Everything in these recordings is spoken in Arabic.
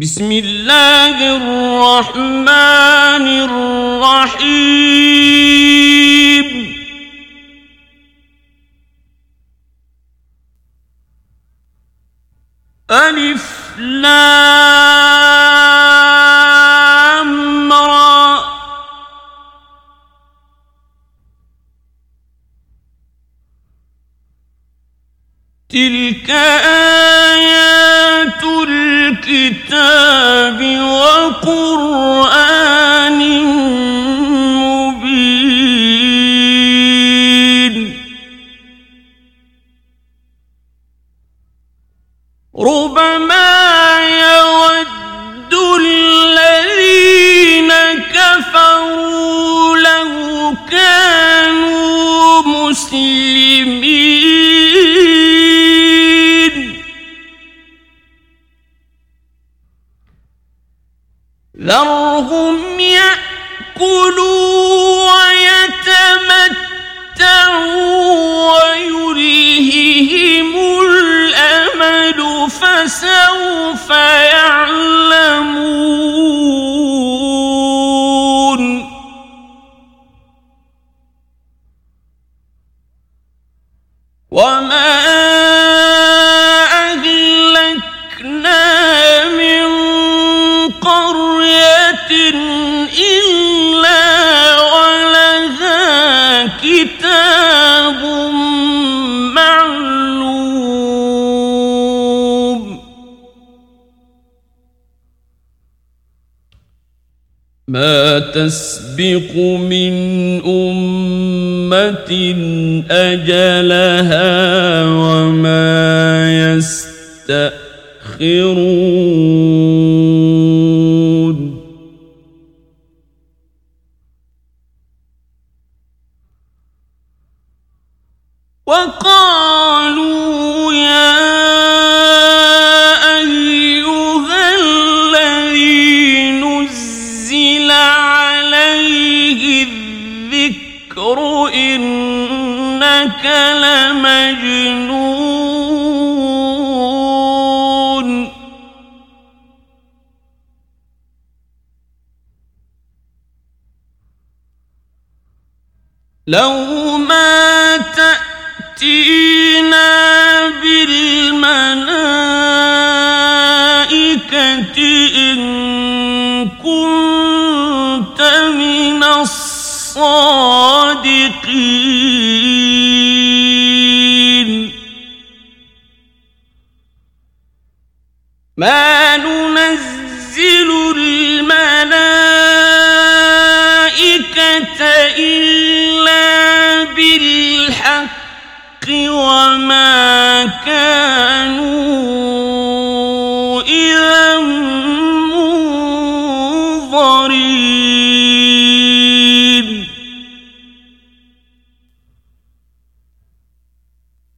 بسم الله الرحمن الرحيم. ألف لام را. تلك آيات الكتاب وقرآن مبين. ربما ذرهم يأكلوا تسبق من أمة أجلها وما يستأخرون لو بالحق وما كانوا إذا منظرين.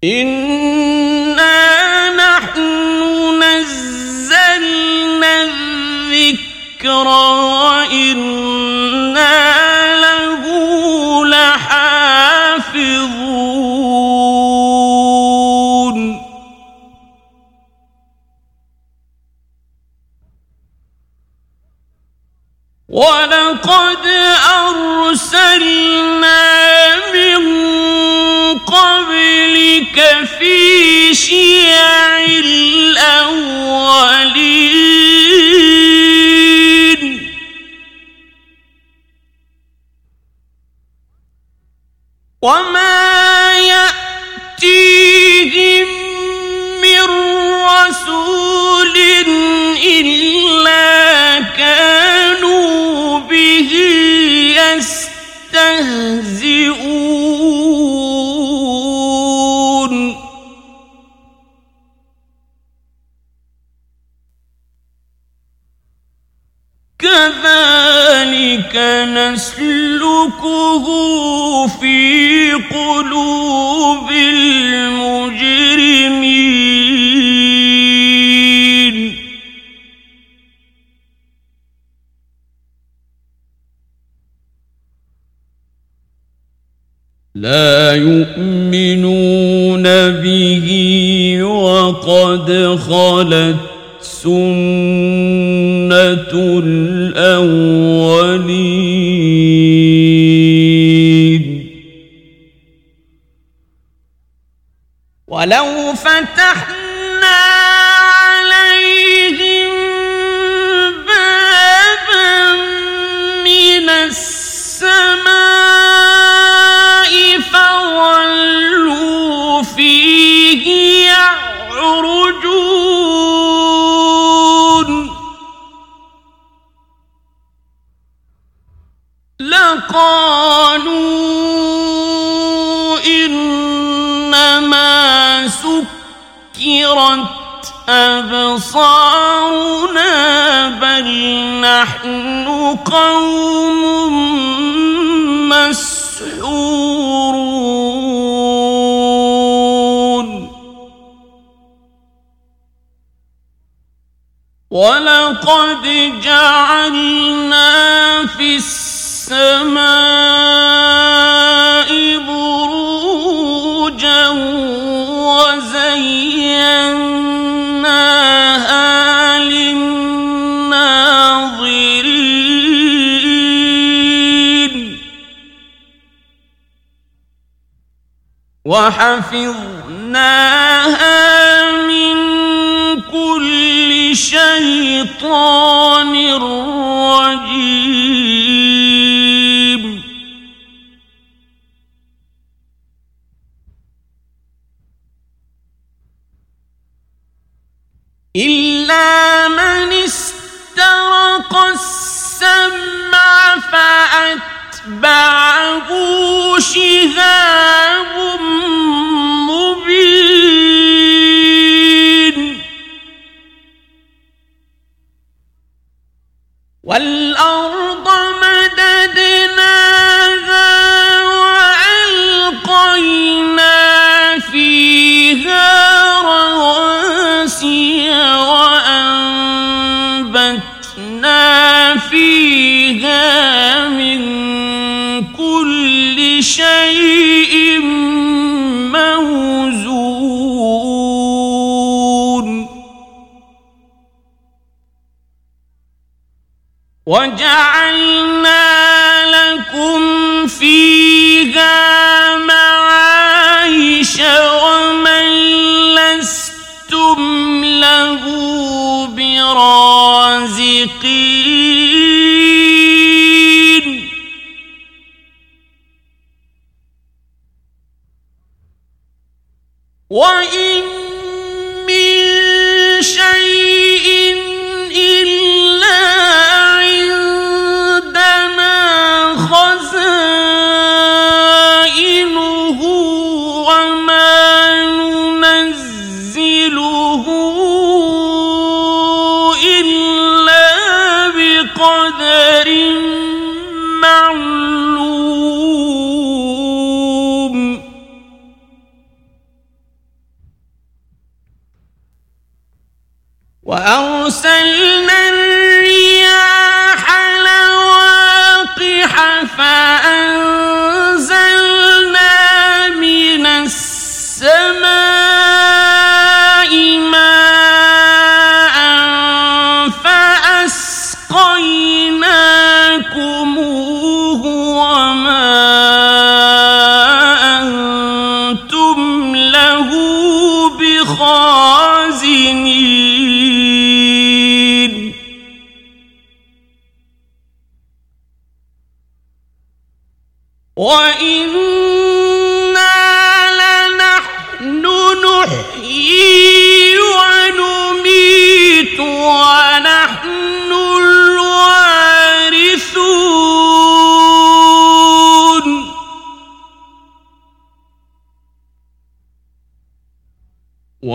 إنا نحن نزلنا الذكر أرسلنا من قبلك في شيع الأولين. وما كذلك نسلكه في قلوب المجرمين لا يؤمنون به وقد خلت سنة الأولين لقالوا إنما سكرت أبصارنا بل نحن قوم مسحورون. ولقد جعلنا في السماء بروجا وزيناها للناظرين. وحفظناها من كل شيطان رجيم. فأتبعه شهاب وجعلنا لكم فيها معايش ومن لستم له برازقين. وإن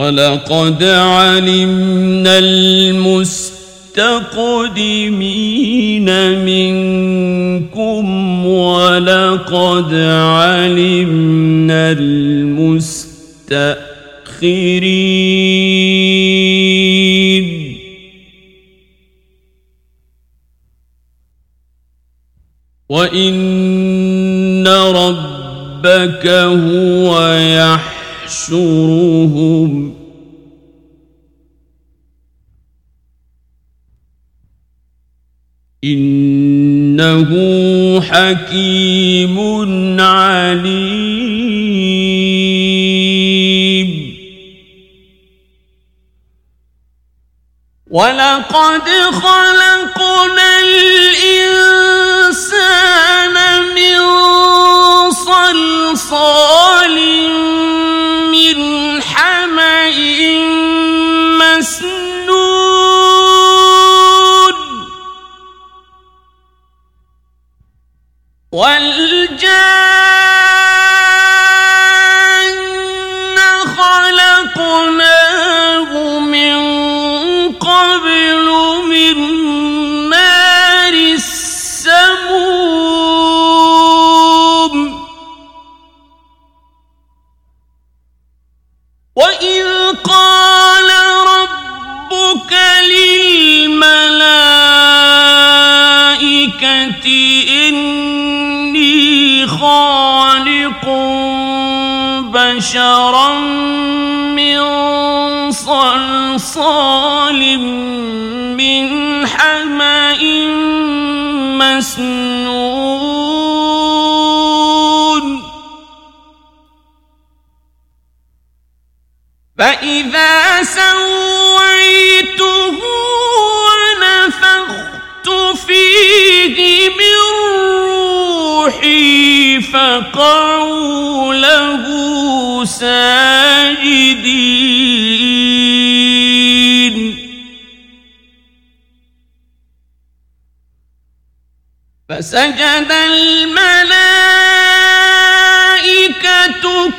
ولقد علمنا المستقدمين منكم ولقد علمنا المستأخرين. وإن ربك هو يحشرهم إنه حكيم عليم. ولقد خلقنا الإنسان من صلصال والجاهل بشرا من صلصال من حماء مسنون فإذا سويته فقعوا له ساجدين. فسجد الملائكة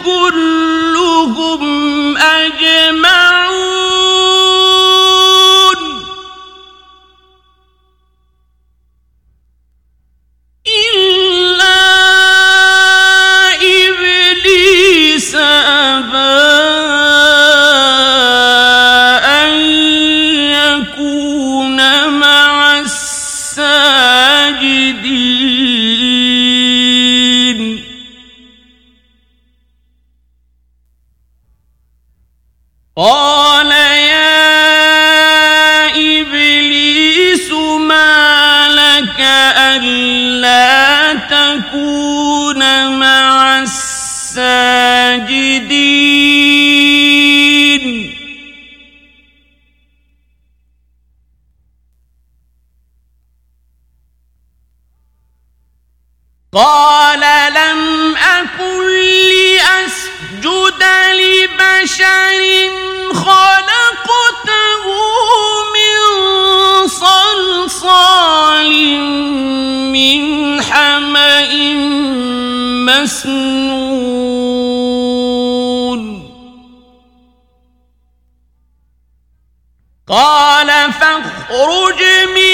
كلهم أجمعون. اخرج من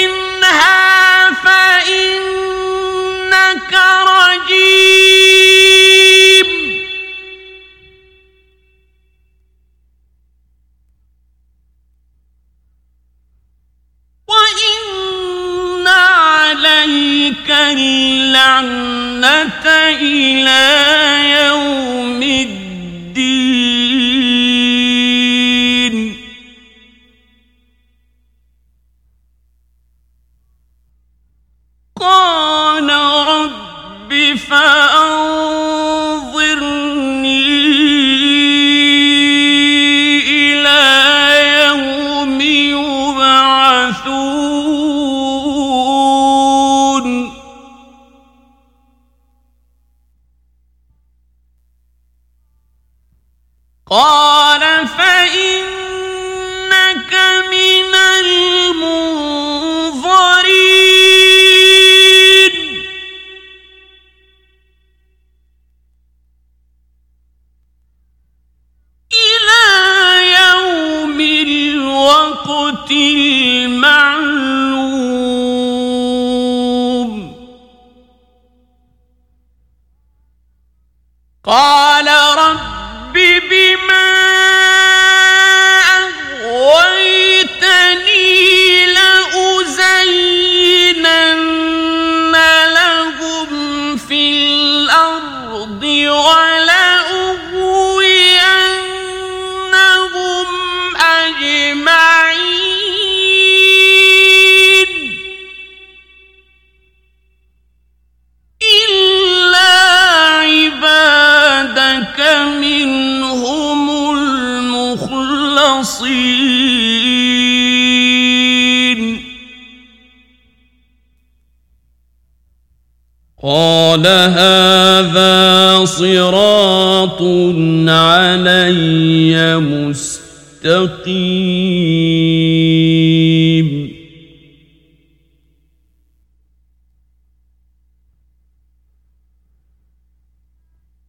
الْمُسْتَقِيمِ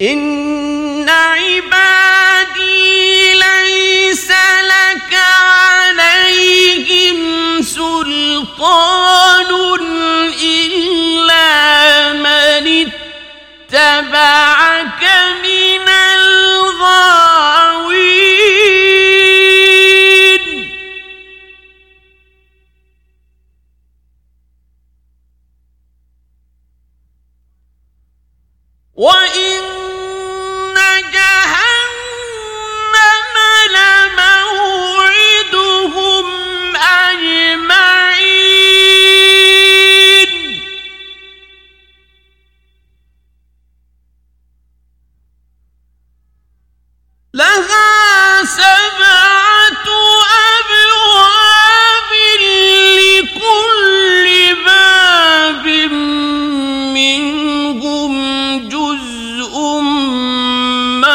إن عبادي ليس لك عليهم سلطان إلا من اتبعك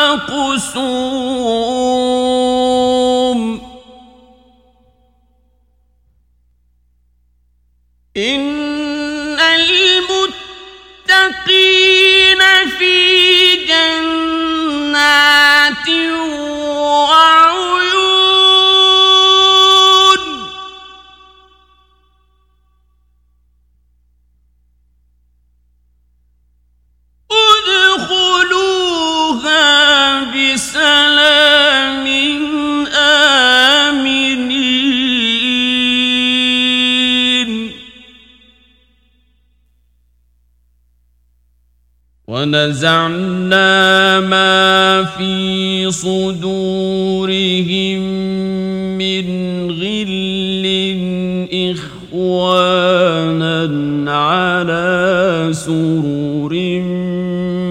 مقسوم ونزعنا ما في صدورهم من غل إخوانا على سرر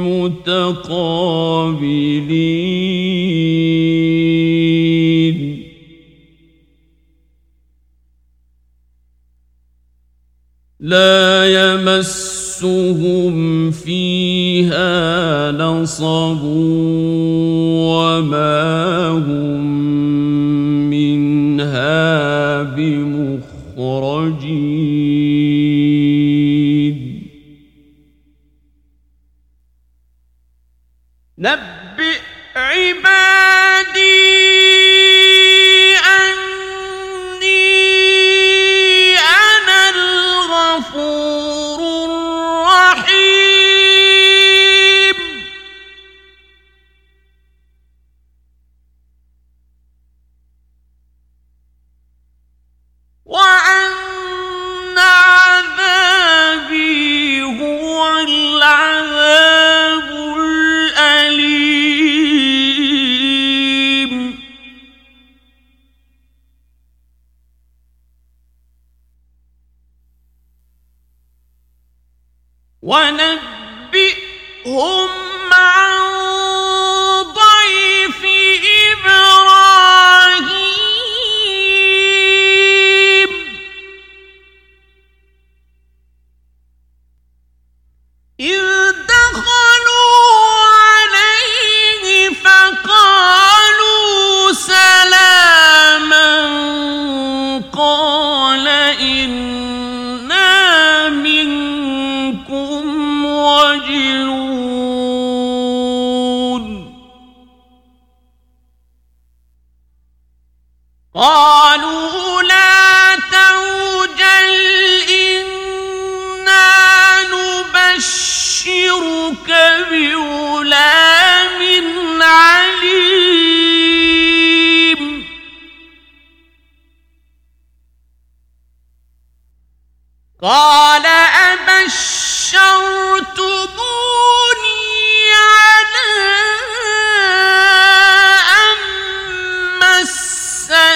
متقابلين. لا يمسهم فيها نصب وما هم ونبئهم عن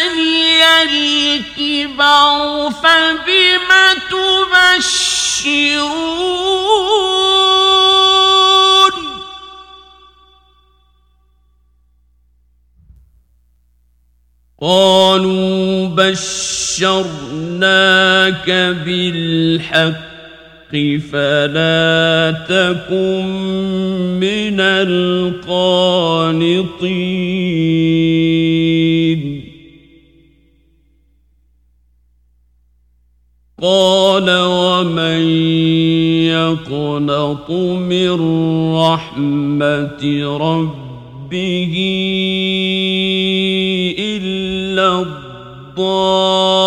مسني الكبر فبم تبشرون؟ قالوا بشرناك بالحق فلا تكن من القانطين. قال ومن يقنط من رحمه ربه الا الضالون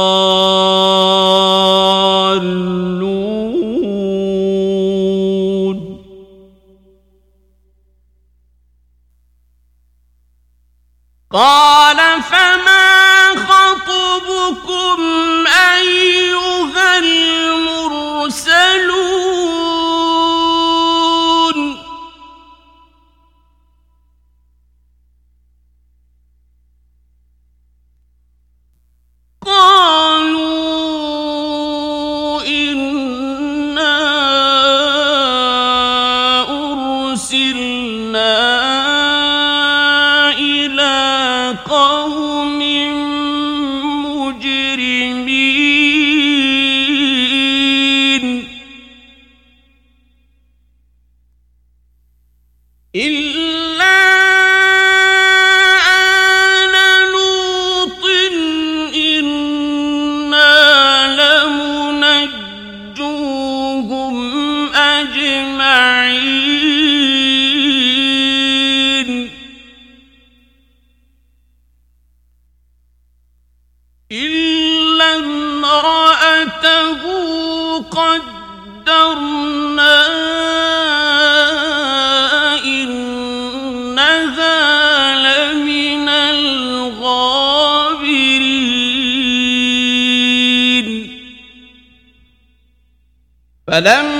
فلما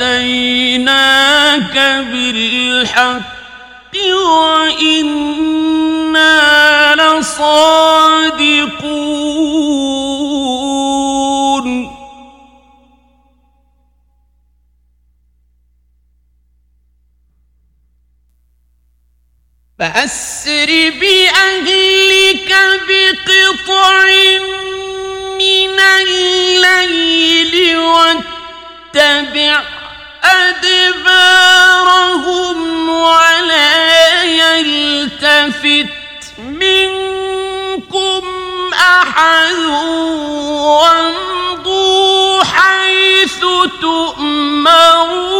واتيناك بالحق وإنا لصادقون. فأسر بأهلك بقطع من الليل واتبع أدبارهم ولا يلتفت منكم أحد وامضوا حيث تؤمرون.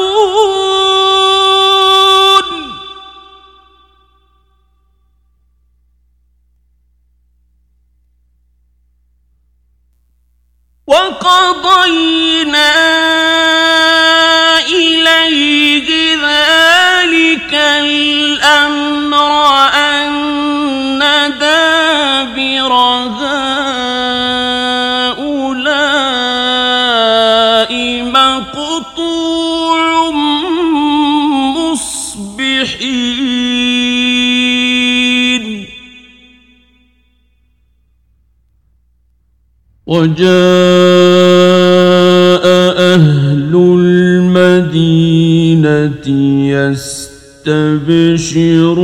وقضينا الأمر أن دابر هؤلاء مقطوع مصبحين. وجاء يستبشرون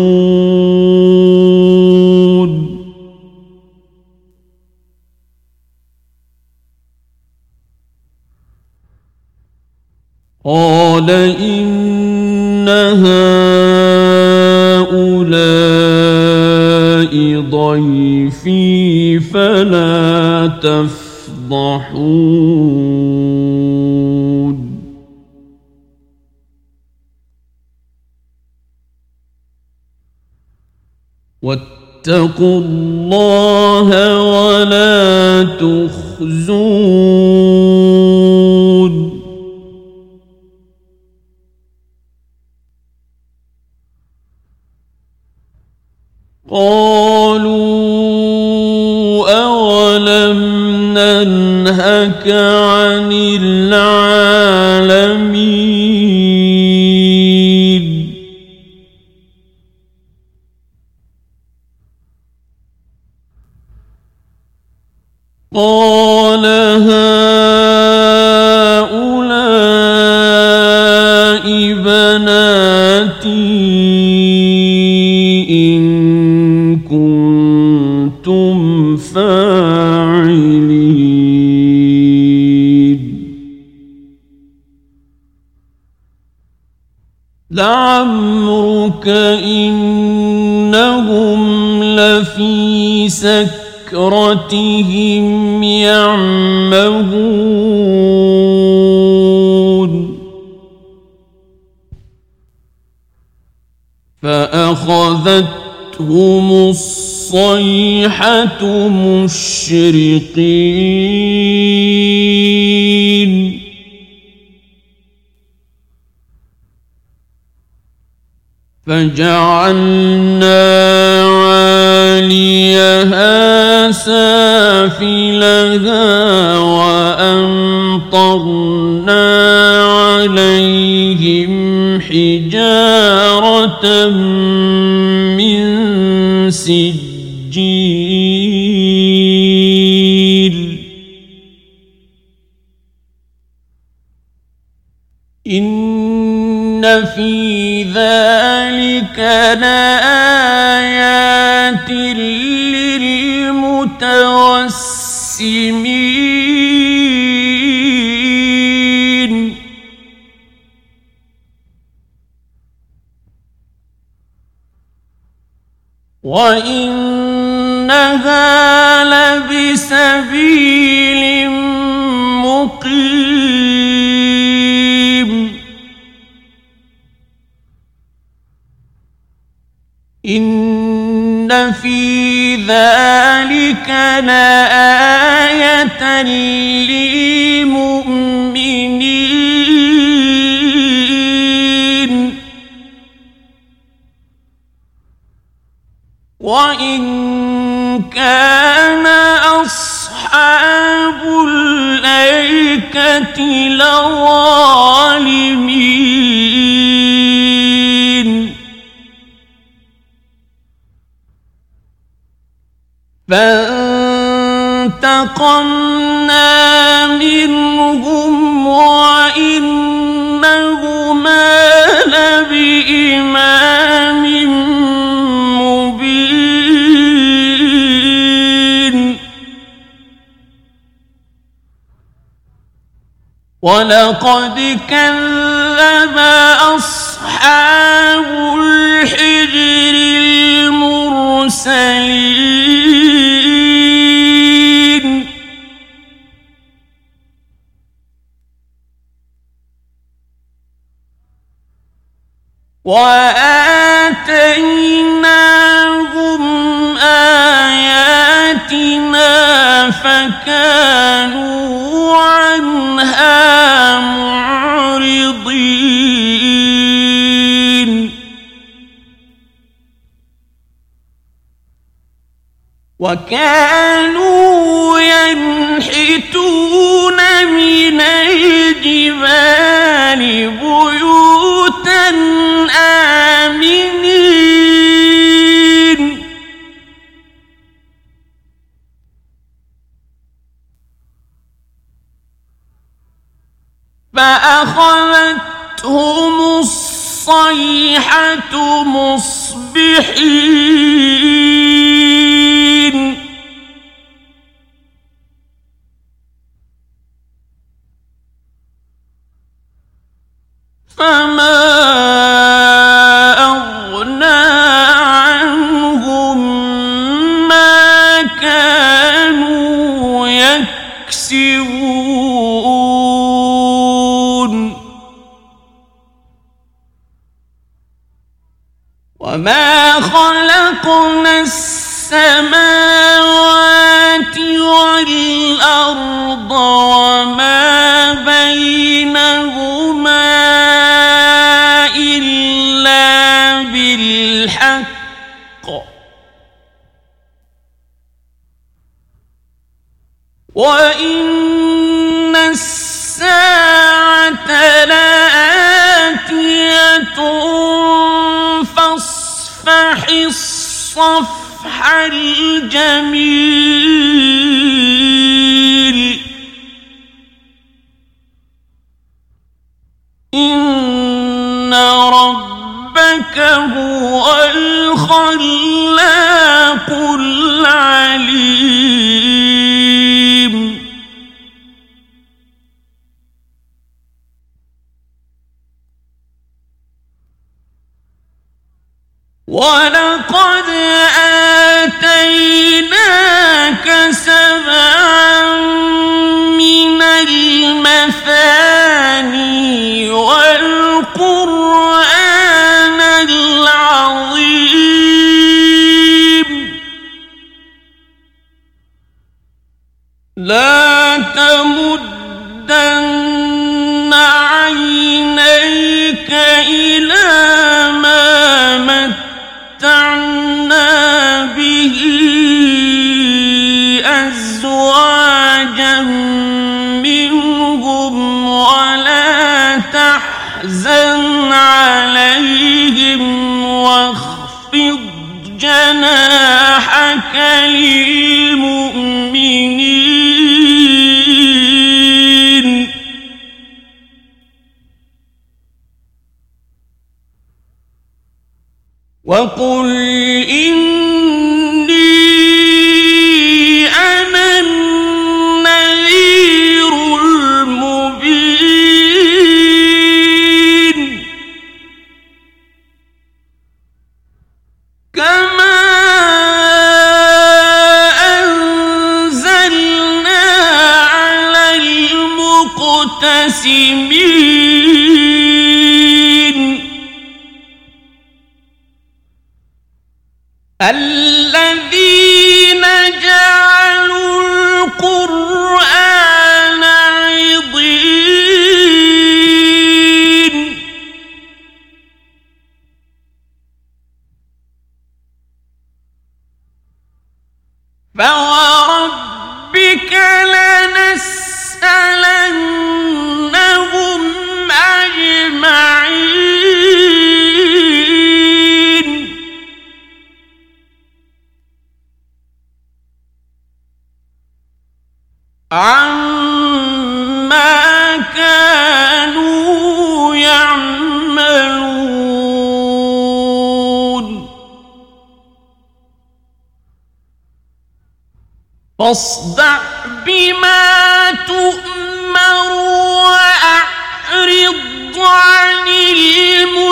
قال إن هؤلاء ضيفي فلا تفضحون. واتقوا الله ولا تخزون. قالوا أولم ننهك قال هؤلاء بناتي إن كنتم فاعلين. لعمرك إنهم لفي سكرتهم يعمهون فأخذتهم الصيحة مشرقين فجعلنا سافلها وأمطرنا عليهم حجارة من سجيل. إن في ذلك لبسبيل مقيم. إن في ذلك لآية للمؤمنين. وإن كان أصحاب الأيكة لظالمين. فانتقمنا منهم وإنهما ولقد كذب أصحاب الحجر المرسلين. وآتيناهم آياتنا فكانوا عنها معرضين. وكانوا ينحتون من الجبال بيوتا آمنين فأخذتهم الصيحة مصبحين. فما والأرض وما بينهما إلا بالحق. وإن الساعة لآتية فاصفح الصفح الجميل. إن ربك هو الخلاق العليم ولقد وقل إني عما كانوا يعملون فاصدع بما تؤمر وأعرض عن المشركين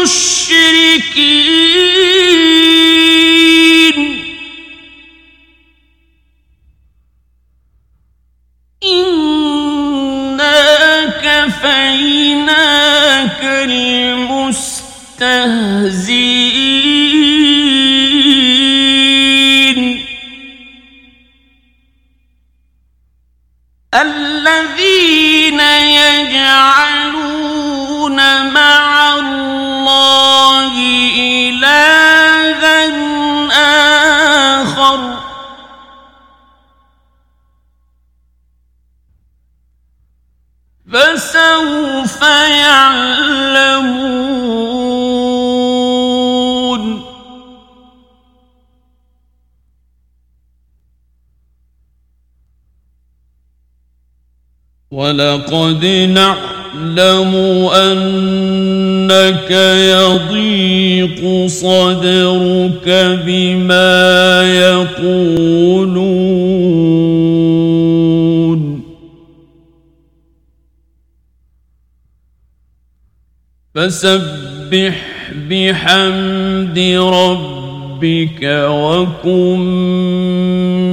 المستهزئين. الذين يجعلون مع الله إلها آخر. فسوف يعلمون ولقد نعلم أنك يضيق صدرك بما يقولون. فسبح بحمد ربك وكن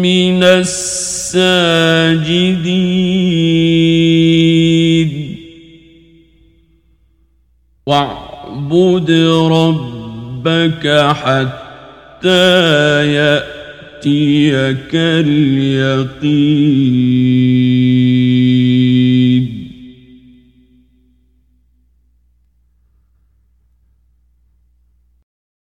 من الساجدين. واعبد ربك حتى يأتيك اليقين.